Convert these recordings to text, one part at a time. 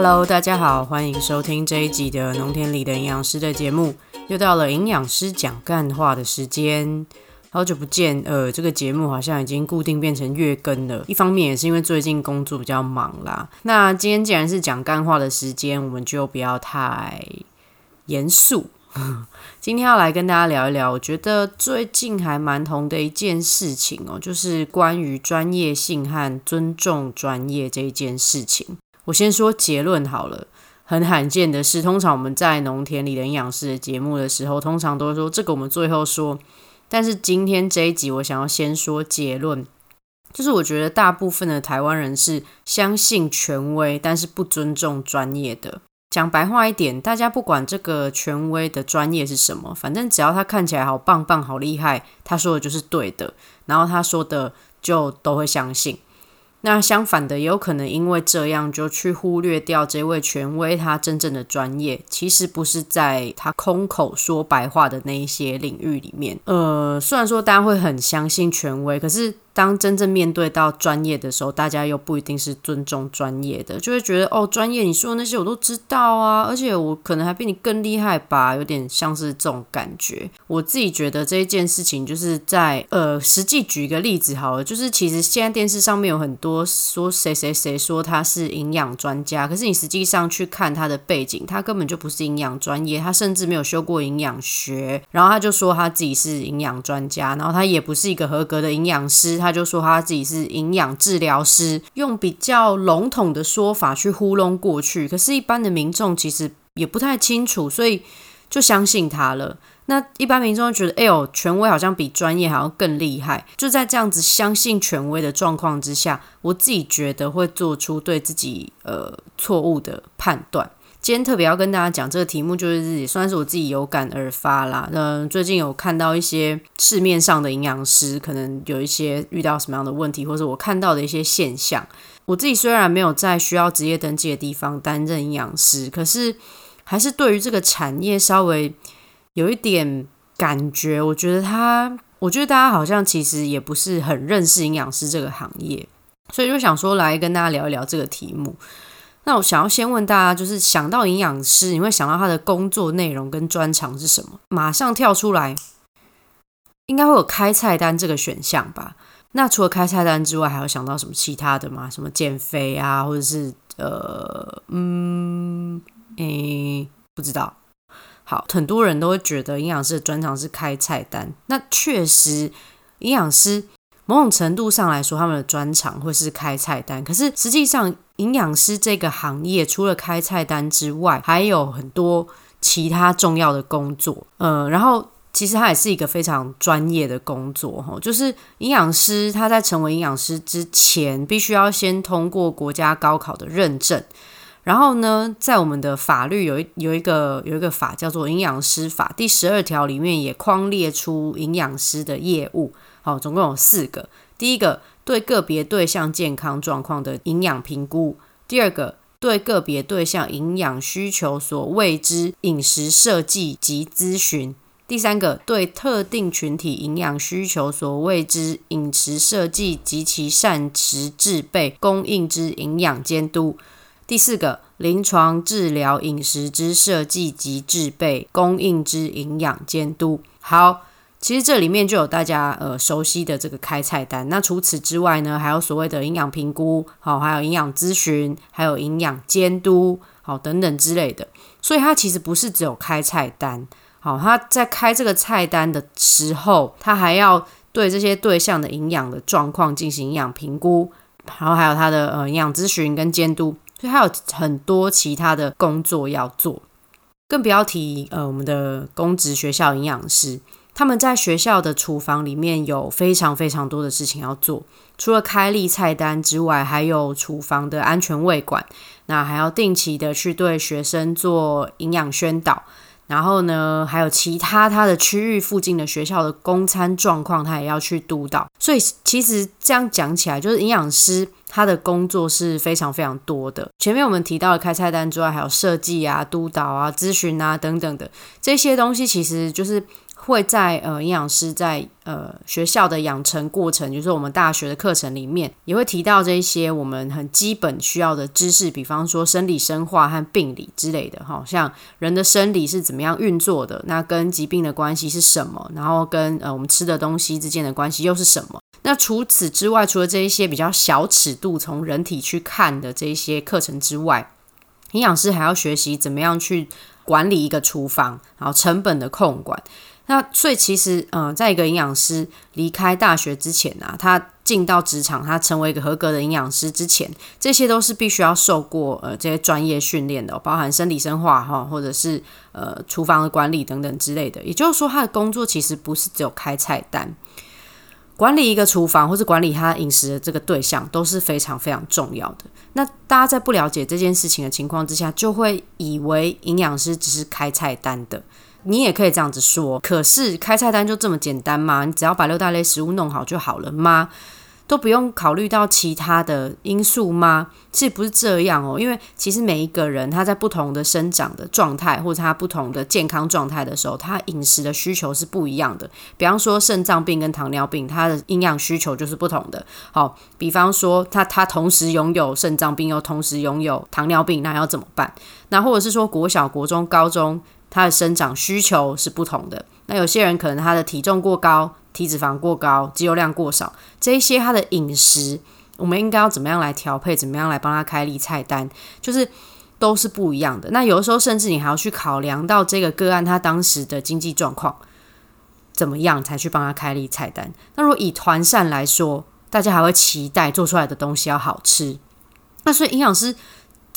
Hello，大家好，欢迎收听这一集的农田里的营养师的节目。又到了营养师讲干话的时间，好久不见。呃，这个节目好像已经固定变成月更了。一方面也是因为最近工作比较忙啦。那今天既然是讲干话的时间，我们就不要太严肃。今天要来跟大家聊一聊，我觉得最近还蛮红的一件事情哦，就是关于专业性和尊重专业这一件事情。我先说结论好了。很罕见的是，通常我们在农田里的营养师的节目的时候，通常都会说这个我们最后说。但是今天这一集，我想要先说结论，就是我觉得大部分的台湾人是相信权威，但是不尊重专业的。讲白话一点，大家不管这个权威的专业是什么，反正只要他看起来好棒棒、好厉害，他说的就是对的，然后他说的就都会相信。那相反的，也有可能因为这样就去忽略掉这位权威他真正的专业，其实不是在他空口说白话的那一些领域里面。呃，虽然说大家会很相信权威，可是。当真正面对到专业的时候，大家又不一定是尊重专业的，就会觉得哦，专业你说的那些我都知道啊，而且我可能还比你更厉害吧，有点像是这种感觉。我自己觉得这一件事情，就是在呃，实际举一个例子好了，就是其实现在电视上面有很多说谁谁谁说他是营养专家，可是你实际上去看他的背景，他根本就不是营养专业，他甚至没有修过营养学，然后他就说他自己是营养专家，然后他也不是一个合格的营养师，他。他就说他自己是营养治疗师，用比较笼统的说法去糊弄过去。可是，一般的民众其实也不太清楚，所以就相信他了。那一般民众觉得，哎呦，权威好像比专业还要更厉害。就在这样子相信权威的状况之下，我自己觉得会做出对自己呃错误的判断。今天特别要跟大家讲这个题目，就是也算是我自己有感而发啦。嗯，最近有看到一些市面上的营养师，可能有一些遇到什么样的问题，或者我看到的一些现象。我自己虽然没有在需要职业登记的地方担任营养师，可是还是对于这个产业稍微有一点感觉。我觉得他，我觉得大家好像其实也不是很认识营养师这个行业，所以就想说来跟大家聊一聊这个题目。那我想要先问大家，就是想到营养师，你会想到他的工作内容跟专长是什么？马上跳出来，应该会有开菜单这个选项吧？那除了开菜单之外，还有想到什么其他的吗？什么减肥啊，或者是呃，嗯，诶，不知道。好，很多人都会觉得营养师的专长是开菜单。那确实，营养师某种程度上来说，他们的专长会是开菜单。可是实际上，营养师这个行业除了开菜单之外，还有很多其他重要的工作。呃，然后其实它也是一个非常专业的工作哈。就是营养师他在成为营养师之前，必须要先通过国家高考的认证。然后呢，在我们的法律有一有一个有一个法叫做《营养师法》第十二条里面也框列出营养师的业务。好，总共有四个。第一个。对个别对象健康状况的营养评估。第二个，对个别对象营养需求所未知饮食设计及咨询。第三个，对特定群体营养需求所未知饮食设计及其膳食制备供应之营养监督。第四个，临床治疗饮食之设计及制备供应之营养监督。好。其实这里面就有大家呃熟悉的这个开菜单。那除此之外呢，还有所谓的营养评估，好，还有营养咨询，还有营养监督，好，等等之类的。所以它其实不是只有开菜单，好，他在开这个菜单的时候，他还要对这些对象的营养的状况进行营养评估，然后还有他的呃营养咨询跟监督，所以还有很多其他的工作要做。更不要提呃我们的公职学校营养师。他们在学校的厨房里面有非常非常多的事情要做，除了开立菜单之外，还有厨房的安全卫管，那还要定期的去对学生做营养宣导。然后呢，还有其他他的区域附近的学校的供餐状况，他也要去督导。所以其实这样讲起来，就是营养师他的工作是非常非常多的。前面我们提到了开菜单之外，还有设计啊、督导啊、咨询啊等等的这些东西，其实就是。会在呃营养师在呃学校的养成过程，就是我们大学的课程里面，也会提到这一些我们很基本需要的知识，比方说生理、生化和病理之类的，哈，像人的生理是怎么样运作的，那跟疾病的关系是什么，然后跟呃我们吃的东西之间的关系又是什么？那除此之外，除了这一些比较小尺度从人体去看的这一些课程之外，营养师还要学习怎么样去管理一个厨房，然后成本的控管。那所以其实，嗯，在一个营养师离开大学之前啊，他进到职场，他成为一个合格的营养师之前，这些都是必须要受过呃这些专业训练的，包含生理生化哈，或者是呃厨房的管理等等之类的。也就是说，他的工作其实不是只有开菜单。管理一个厨房或者管理他饮食的这个对象都是非常非常重要的。那大家在不了解这件事情的情况之下，就会以为营养师只是开菜单的。你也可以这样子说，可是开菜单就这么简单吗？你只要把六大类食物弄好就好了吗？都不用考虑到其他的因素吗？其实不是这样哦，因为其实每一个人他在不同的生长的状态，或者他不同的健康状态的时候，他饮食的需求是不一样的。比方说肾脏病跟糖尿病，它的营养需求就是不同的。好，比方说他他同时拥有肾脏病又同时拥有糖尿病，那要怎么办？那或者是说国小、国中、高中，他的生长需求是不同的。那有些人可能他的体重过高。体脂肪过高，肌肉量过少，这一些他的饮食，我们应该要怎么样来调配？怎么样来帮他开立菜单？就是都是不一样的。那有的时候，甚至你还要去考量到这个个案他当时的经济状况怎么样，才去帮他开立菜单。那如果以团膳来说，大家还会期待做出来的东西要好吃。那所以营养师。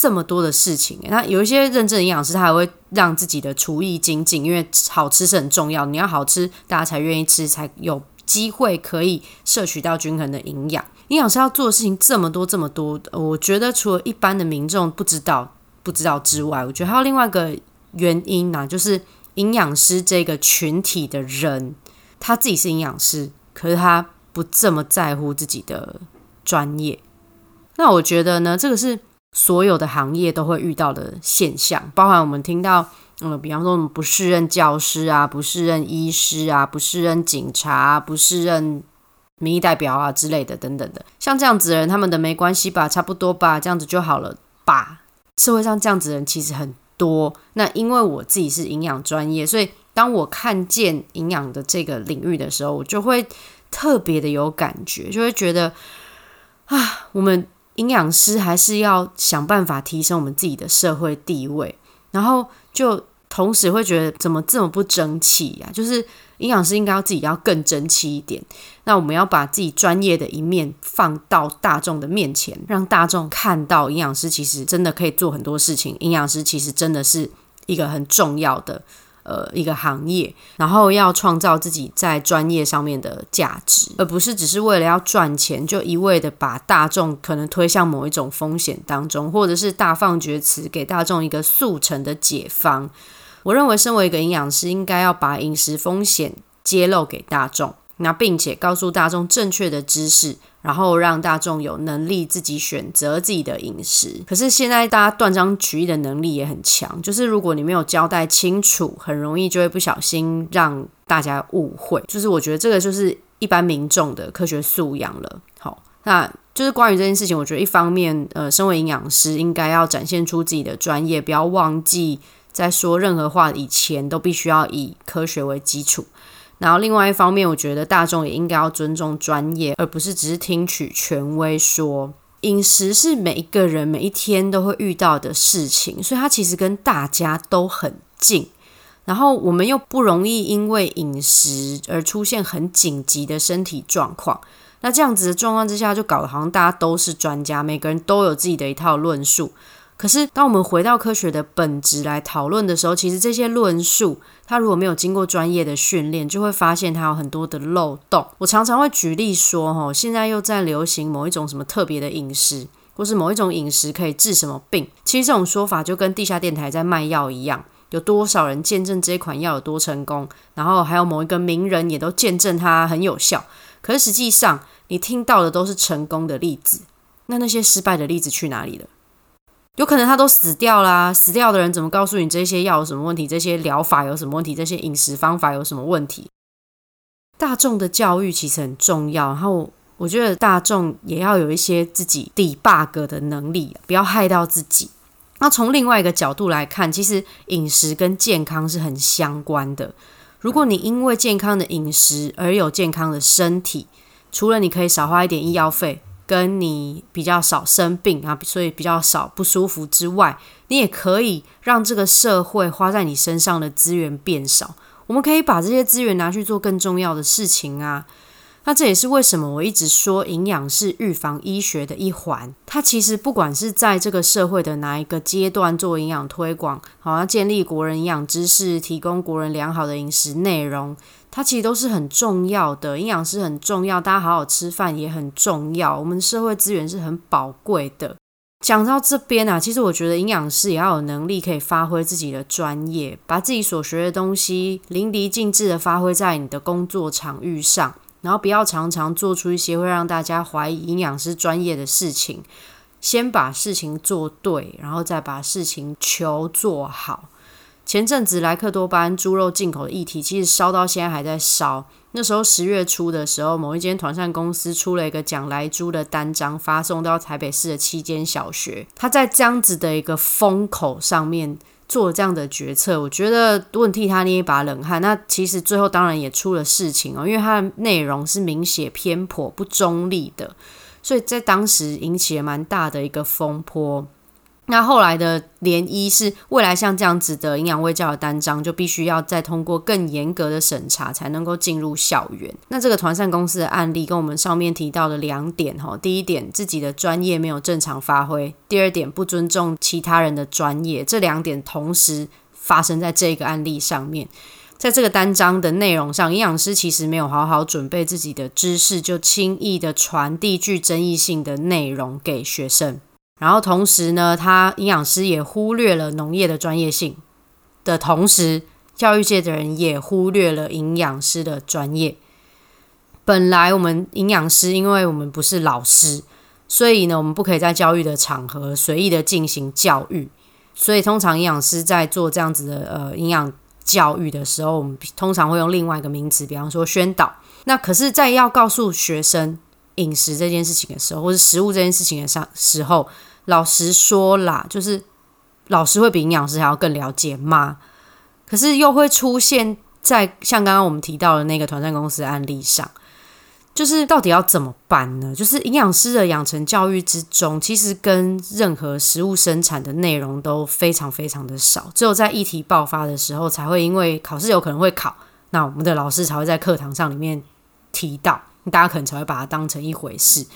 这么多的事情，那有一些认证营养师，他还会让自己的厨艺精进，因为好吃是很重要。你要好吃，大家才愿意吃，才有机会可以摄取到均衡的营养。营养师要做的事情这么多这么多，我觉得除了一般的民众不知道不知道之外，我觉得还有另外一个原因呢，就是营养师这个群体的人，他自己是营养师，可是他不这么在乎自己的专业。那我觉得呢，这个是。所有的行业都会遇到的现象，包含我们听到，嗯，比方说我们不适任教师啊，不适任医师啊，不适任警察，不适任民意代表啊之类的，等等的，像这样子的人，他们的没关系吧，差不多吧，这样子就好了吧。社会上这样子的人其实很多。那因为我自己是营养专业，所以当我看见营养的这个领域的时候，我就会特别的有感觉，就会觉得啊，我们。营养师还是要想办法提升我们自己的社会地位，然后就同时会觉得怎么这么不争气呀？就是营养师应该要自己要更争气一点。那我们要把自己专业的一面放到大众的面前，让大众看到营养师其实真的可以做很多事情。营养师其实真的是一个很重要的。呃，一个行业，然后要创造自己在专业上面的价值，而不是只是为了要赚钱，就一味的把大众可能推向某一种风险当中，或者是大放厥词，给大众一个速成的解方。我认为，身为一个营养师，应该要把饮食风险揭露给大众。那并且告诉大众正确的知识，然后让大众有能力自己选择自己的饮食。可是现在大家断章取义的能力也很强，就是如果你没有交代清楚，很容易就会不小心让大家误会。就是我觉得这个就是一般民众的科学素养了。好，那就是关于这件事情，我觉得一方面，呃，身为营养师应该要展现出自己的专业，不要忘记在说任何话以前都必须要以科学为基础。然后另外一方面，我觉得大众也应该要尊重专业，而不是只是听取权威说。饮食是每一个人每一天都会遇到的事情，所以它其实跟大家都很近。然后我们又不容易因为饮食而出现很紧急的身体状况。那这样子的状况之下，就搞得好像大家都是专家，每个人都有自己的一套论述。可是，当我们回到科学的本质来讨论的时候，其实这些论述，它如果没有经过专业的训练，就会发现它有很多的漏洞。我常常会举例说，哈，现在又在流行某一种什么特别的饮食，或是某一种饮食可以治什么病。其实这种说法就跟地下电台在卖药一样，有多少人见证这款药有多成功，然后还有某一个名人也都见证它很有效。可是实际上，你听到的都是成功的例子，那那些失败的例子去哪里了？有可能他都死掉啦，死掉的人怎么告诉你这些药有什么问题？这些疗法有什么问题？这些饮食方法有什么问题？大众的教育其实很重要，然后我觉得大众也要有一些自己抵 bug 的能力，不要害到自己。那从另外一个角度来看，其实饮食跟健康是很相关的。如果你因为健康的饮食而有健康的身体，除了你可以少花一点医药费，跟你比较少生病啊，所以比较少不舒服之外，你也可以让这个社会花在你身上的资源变少。我们可以把这些资源拿去做更重要的事情啊。那这也是为什么我一直说营养是预防医学的一环。它其实不管是在这个社会的哪一个阶段做营养推广，好要建立国人营养知识，提供国人良好的饮食内容，它其实都是很重要的。营养师很重要，大家好好吃饭也很重要。我们社会资源是很宝贵的。讲到这边啊，其实我觉得营养师也要有能力可以发挥自己的专业，把自己所学的东西淋漓尽致的发挥在你的工作场域上。然后不要常常做出一些会让大家怀疑营养师专业的事情，先把事情做对，然后再把事情求做好。前阵子莱克多巴胺猪肉进口的议题，其实烧到现在还在烧。那时候十月初的时候，某一间团膳公司出了一个讲来猪的单张，发送到台北市的七间小学。他在这样子的一个风口上面。做这样的决策，我觉得问替他捏一把冷汗。那其实最后当然也出了事情哦，因为它的内容是明显偏颇、不中立的，所以在当时引起了蛮大的一个风波。那后来的涟漪是，未来像这样子的营养卫教的单张，就必须要再通过更严格的审查，才能够进入校园。那这个团膳公司的案例，跟我们上面提到的两点哈，第一点自己的专业没有正常发挥，第二点不尊重其他人的专业，这两点同时发生在这个案例上面。在这个单章的内容上，营养师其实没有好好准备自己的知识，就轻易的传递具争议性的内容给学生。然后同时呢，他营养师也忽略了农业的专业性的同时，教育界的人也忽略了营养师的专业。本来我们营养师，因为我们不是老师，所以呢，我们不可以在教育的场合随意的进行教育。所以通常营养师在做这样子的呃营养教育的时候，我们通常会用另外一个名词，比方说宣导。那可是，在要告诉学生饮食这件事情的时候，或者食物这件事情的上时候。老实说啦，就是老师会比营养师还要更了解吗？可是又会出现在像刚刚我们提到的那个团膳公司案例上，就是到底要怎么办呢？就是营养师的养成教育之中，其实跟任何食物生产的内容都非常非常的少，只有在议题爆发的时候，才会因为考试有可能会考，那我们的老师才会在课堂上里面提到，大家可能才会把它当成一回事。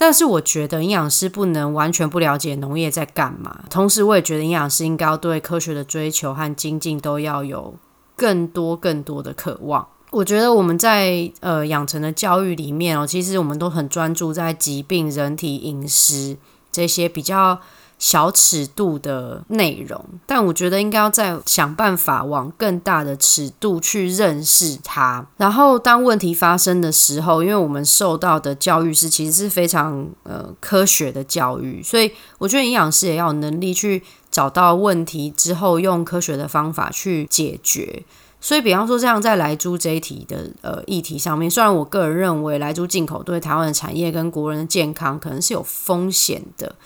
但是我觉得营养师不能完全不了解农业在干嘛，同时我也觉得营养师应该要对科学的追求和精进都要有更多更多的渴望。我觉得我们在呃养成的教育里面哦，其实我们都很专注在疾病、人体饮食这些比较。小尺度的内容，但我觉得应该要再想办法往更大的尺度去认识它。然后，当问题发生的时候，因为我们受到的教育是其实是非常呃科学的教育，所以我觉得营养师也要有能力去找到问题之后，用科学的方法去解决。所以，比方说，这样在来猪这一题的呃议题上面，虽然我个人认为来猪进口对台湾的产业跟国人的健康可能是有风险的。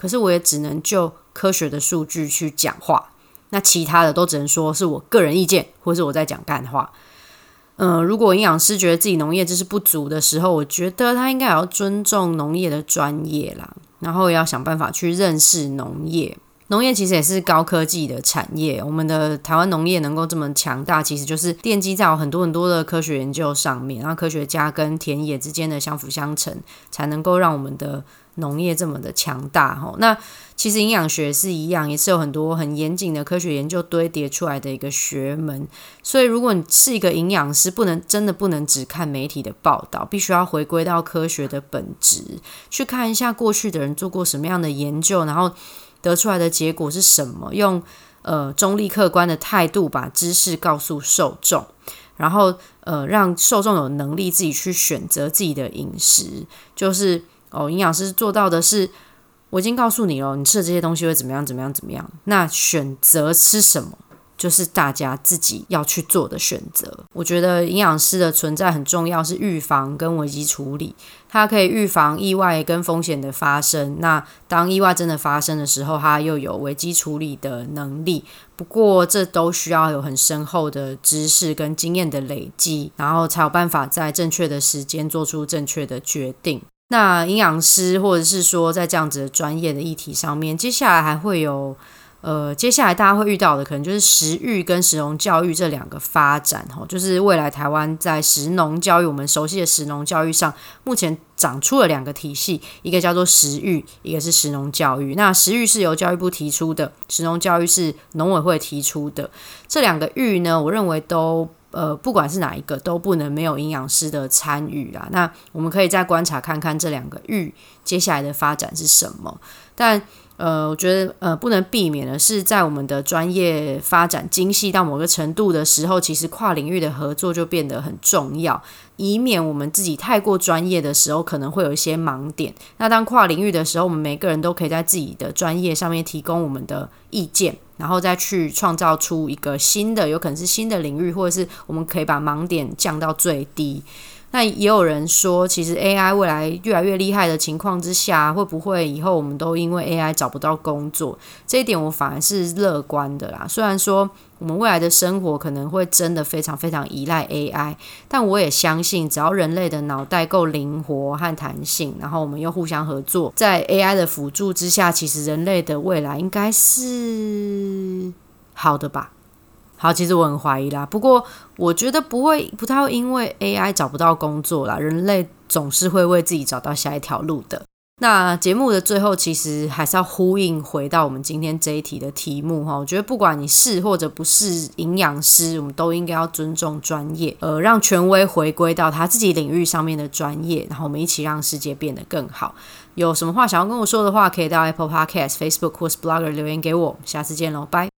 可是我也只能就科学的数据去讲话，那其他的都只能说是我个人意见，或是我在讲干话。嗯，如果营养师觉得自己农业知识不足的时候，我觉得他应该也要尊重农业的专业啦，然后也要想办法去认识农业。农业其实也是高科技的产业，我们的台湾农业能够这么强大，其实就是奠基在有很多很多的科学研究上面，然后科学家跟田野之间的相辅相成，才能够让我们的。农业这么的强大哈，那其实营养学是一样，也是有很多很严谨的科学研究堆叠出来的一个学门。所以，如果你是一个营养师，不能真的不能只看媒体的报道，必须要回归到科学的本质，去看一下过去的人做过什么样的研究，然后得出来的结果是什么，用呃中立客观的态度把知识告诉受众，然后呃让受众有能力自己去选择自己的饮食，就是。哦，营养师做到的是我已经告诉你了，你吃的这些东西会怎么样怎么样怎么样。那选择吃什么？就是大家自己要去做的选择。我觉得营养师的存在很重要，是预防跟危机处理。它可以预防意外跟风险的发生。那当意外真的发生的时候，它又有危机处理的能力。不过，这都需要有很深厚的知识跟经验的累积，然后才有办法在正确的时间做出正确的决定。那营养师或者是说在这样子的专业的议题上面，接下来还会有。呃，接下来大家会遇到的可能就是食育跟食农教育这两个发展，哈，就是未来台湾在食农教育，我们熟悉的食农教育上，目前长出了两个体系，一个叫做食育，一个是食农教育。那食育是由教育部提出的，食农教育是农委会提出的。这两个育呢，我认为都呃，不管是哪一个，都不能没有营养师的参与啊。那我们可以再观察看看这两个域接下来的发展是什么，但。呃，我觉得呃，不能避免的是，在我们的专业发展精细到某个程度的时候，其实跨领域的合作就变得很重要，以免我们自己太过专业的时候，可能会有一些盲点。那当跨领域的时候，我们每个人都可以在自己的专业上面提供我们的意见，然后再去创造出一个新的，有可能是新的领域，或者是我们可以把盲点降到最低。那也有人说，其实 AI 未来越来越厉害的情况之下，会不会以后我们都因为 AI 找不到工作？这一点我反而是乐观的啦。虽然说我们未来的生活可能会真的非常非常依赖 AI，但我也相信，只要人类的脑袋够灵活和弹性，然后我们又互相合作，在 AI 的辅助之下，其实人类的未来应该是好的吧。好，其实我很怀疑啦。不过我觉得不会，不太会因为 AI 找不到工作啦。人类总是会为自己找到下一条路的。那节目的最后，其实还是要呼应回到我们今天这一题的题目哈。我觉得不管你是或者不是营养师，我们都应该要尊重专业，呃，让权威回归到他自己领域上面的专业，然后我们一起让世界变得更好。有什么话想要跟我说的话，可以到 Apple Podcast、Facebook 或是 Blogger 留言给我。下次见喽，拜。